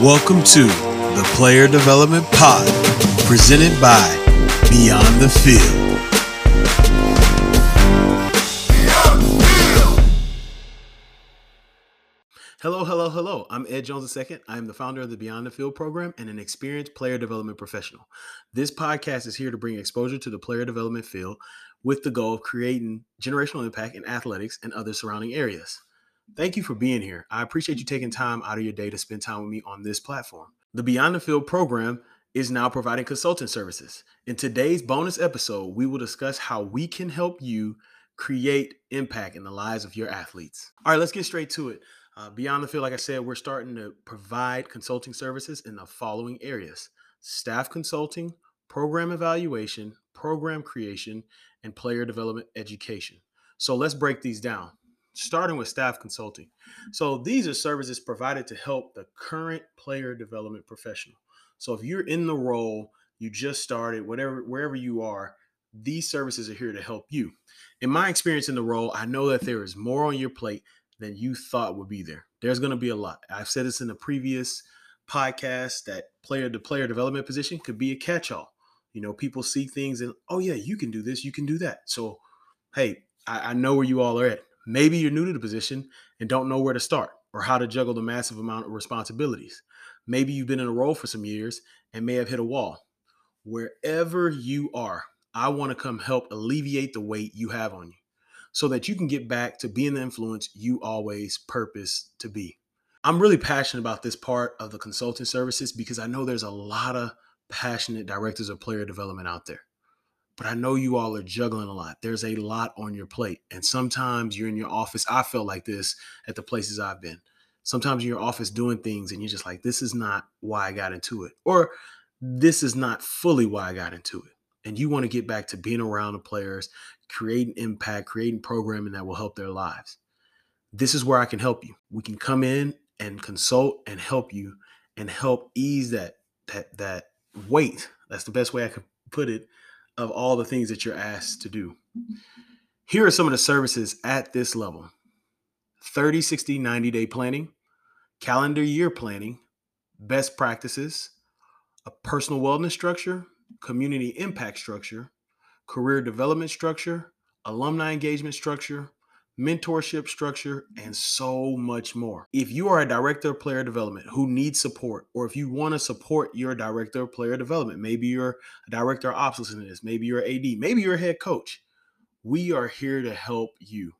Welcome to the Player Development Pod, presented by Beyond the Field. Hello, hello, hello. I'm Ed Jones II. I am the founder of the Beyond the Field program and an experienced player development professional. This podcast is here to bring exposure to the player development field with the goal of creating generational impact in athletics and other surrounding areas. Thank you for being here. I appreciate you taking time out of your day to spend time with me on this platform. The Beyond the Field program is now providing consulting services. In today's bonus episode, we will discuss how we can help you create impact in the lives of your athletes. All right, let's get straight to it. Uh, beyond the field, like I said, we're starting to provide consulting services in the following areas staff consulting, program evaluation, program creation, and player development education. So let's break these down, starting with staff consulting. So these are services provided to help the current player development professional. So if you're in the role, you just started, whatever, wherever you are, these services are here to help you. In my experience in the role, I know that there is more on your plate than you thought would be there. There's going to be a lot. I've said this in the previous podcast that player to player development position could be a catch all. You know, people see things and, oh, yeah, you can do this, you can do that. So, hey, I, I know where you all are at. Maybe you're new to the position and don't know where to start or how to juggle the massive amount of responsibilities. Maybe you've been in a role for some years and may have hit a wall. Wherever you are, I want to come help alleviate the weight you have on you so that you can get back to being the influence you always purpose to be. I'm really passionate about this part of the consulting services because I know there's a lot of passionate directors of player development out there. But I know you all are juggling a lot. There's a lot on your plate. And sometimes you're in your office. I felt like this at the places I've been. Sometimes in your office doing things and you're just like, this is not why I got into it. Or this is not fully why I got into it and you want to get back to being around the players, creating impact, creating programming that will help their lives. This is where I can help you. We can come in and consult and help you and help ease that that that weight. That's the best way I could put it of all the things that you're asked to do. Here are some of the services at this level. 30, 60, 90 day planning, calendar year planning, best practices, a personal wellness structure, community impact structure, career development structure, alumni engagement structure, mentorship structure, and so much more. If you are a director of player development who needs support, or if you want to support your director of player development, maybe you're a director of ops this, maybe you're AD, maybe you're a head coach, we are here to help you.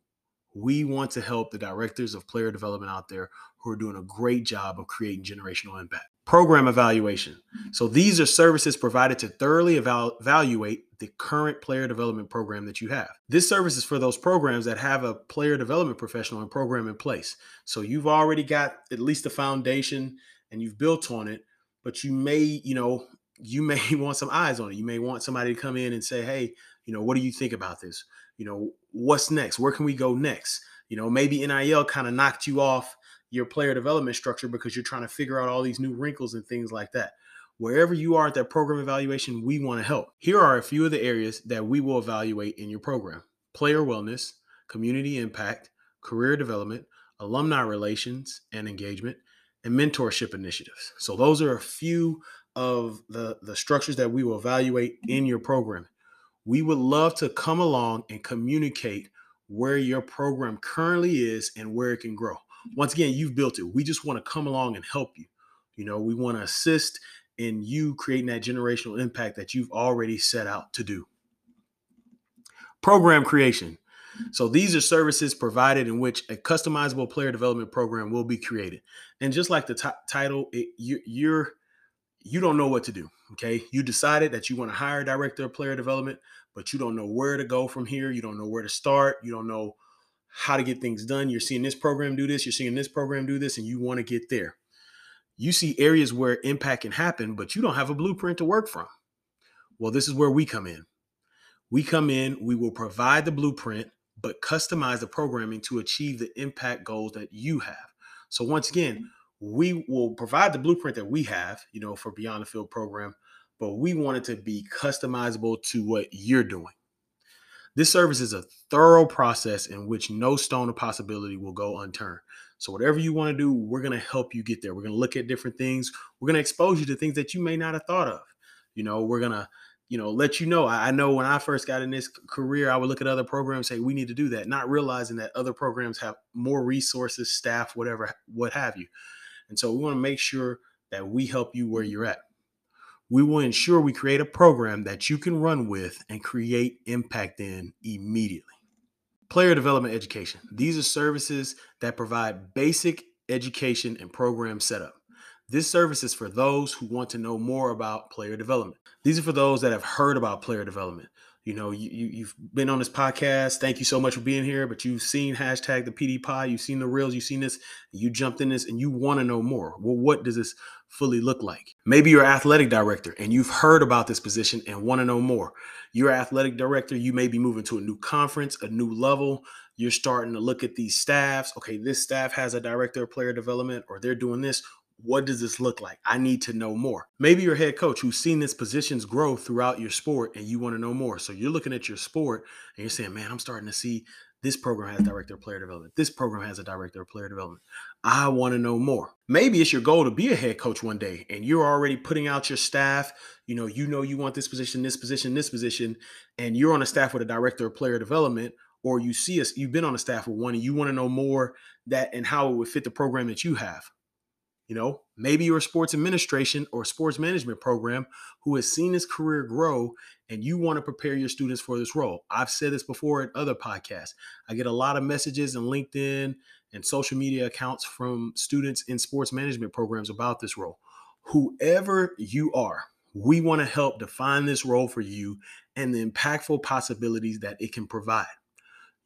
We want to help the directors of player development out there who are doing a great job of creating generational impact program evaluation. So these are services provided to thoroughly eval- evaluate the current player development program that you have. This service is for those programs that have a player development professional and program in place. So you've already got at least a foundation and you've built on it, but you may, you know, you may want some eyes on it. You may want somebody to come in and say, "Hey, you know, what do you think about this? You know, what's next? Where can we go next?" You know, maybe NIL kind of knocked you off your player development structure because you're trying to figure out all these new wrinkles and things like that. Wherever you are at that program evaluation, we want to help. Here are a few of the areas that we will evaluate in your program player wellness, community impact, career development, alumni relations and engagement, and mentorship initiatives. So, those are a few of the, the structures that we will evaluate in your program. We would love to come along and communicate where your program currently is and where it can grow once again, you've built it. We just want to come along and help you. You know, we want to assist in you creating that generational impact that you've already set out to do. Program creation. So these are services provided in which a customizable player development program will be created. And just like the t- title, it, you, you're you don't know what to do. Okay, you decided that you want to hire a director of player development, but you don't know where to go from here. You don't know where to start. You don't know how to get things done. You're seeing this program do this, you're seeing this program do this, and you want to get there. You see areas where impact can happen, but you don't have a blueprint to work from. Well, this is where we come in. We come in, we will provide the blueprint, but customize the programming to achieve the impact goals that you have. So, once again, we will provide the blueprint that we have, you know, for Beyond the Field program, but we want it to be customizable to what you're doing. This service is a thorough process in which no stone of possibility will go unturned. So, whatever you want to do, we're going to help you get there. We're going to look at different things. We're going to expose you to things that you may not have thought of. You know, we're going to, you know, let you know. I know when I first got in this career, I would look at other programs, say, we need to do that, not realizing that other programs have more resources, staff, whatever, what have you. And so, we want to make sure that we help you where mm-hmm. you're at we will ensure we create a program that you can run with and create impact in immediately. Player development education. These are services that provide basic education and program setup. This service is for those who want to know more about player development. These are for those that have heard about player development. You know, you, you have been on this podcast. Thank you so much for being here. But you've seen hashtag the PD Pod. You've seen the reels. You've seen this. You jumped in this, and you want to know more. Well, what does this fully look like? Maybe you're athletic director, and you've heard about this position and want to know more. You're athletic director. You may be moving to a new conference, a new level. You're starting to look at these staffs. Okay, this staff has a director of player development, or they're doing this what does this look like? I need to know more. Maybe you're head coach who's seen this positions grow throughout your sport and you want to know more. So you're looking at your sport and you're saying, man, I'm starting to see this program has director of player development. This program has a director of player development. I want to know more. Maybe it's your goal to be a head coach one day and you're already putting out your staff. You know, you know you want this position, this position, this position, and you're on a staff with a director of player development, or you see us, you've been on a staff with one and you want to know more that and how it would fit the program that you have. You know, maybe you're a sports administration or sports management program who has seen his career grow and you want to prepare your students for this role. I've said this before at other podcasts. I get a lot of messages in LinkedIn and social media accounts from students in sports management programs about this role. Whoever you are, we want to help define this role for you and the impactful possibilities that it can provide.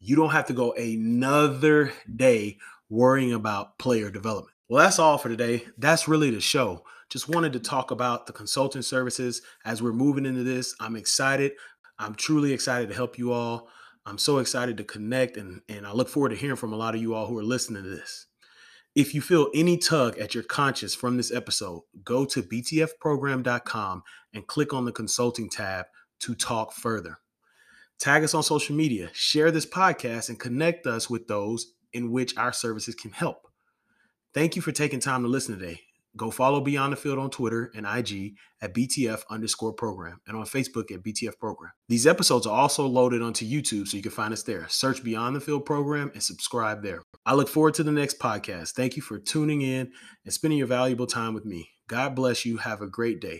You don't have to go another day worrying about player development. Well, that's all for today. That's really the show. Just wanted to talk about the consulting services as we're moving into this. I'm excited. I'm truly excited to help you all. I'm so excited to connect and, and I look forward to hearing from a lot of you all who are listening to this. If you feel any tug at your conscience from this episode, go to btfprogram.com and click on the consulting tab to talk further. Tag us on social media, share this podcast, and connect us with those in which our services can help. Thank you for taking time to listen today. Go follow Beyond the Field on Twitter and IG at BTF underscore program and on Facebook at BTF program. These episodes are also loaded onto YouTube so you can find us there. Search Beyond the Field program and subscribe there. I look forward to the next podcast. Thank you for tuning in and spending your valuable time with me. God bless you. Have a great day.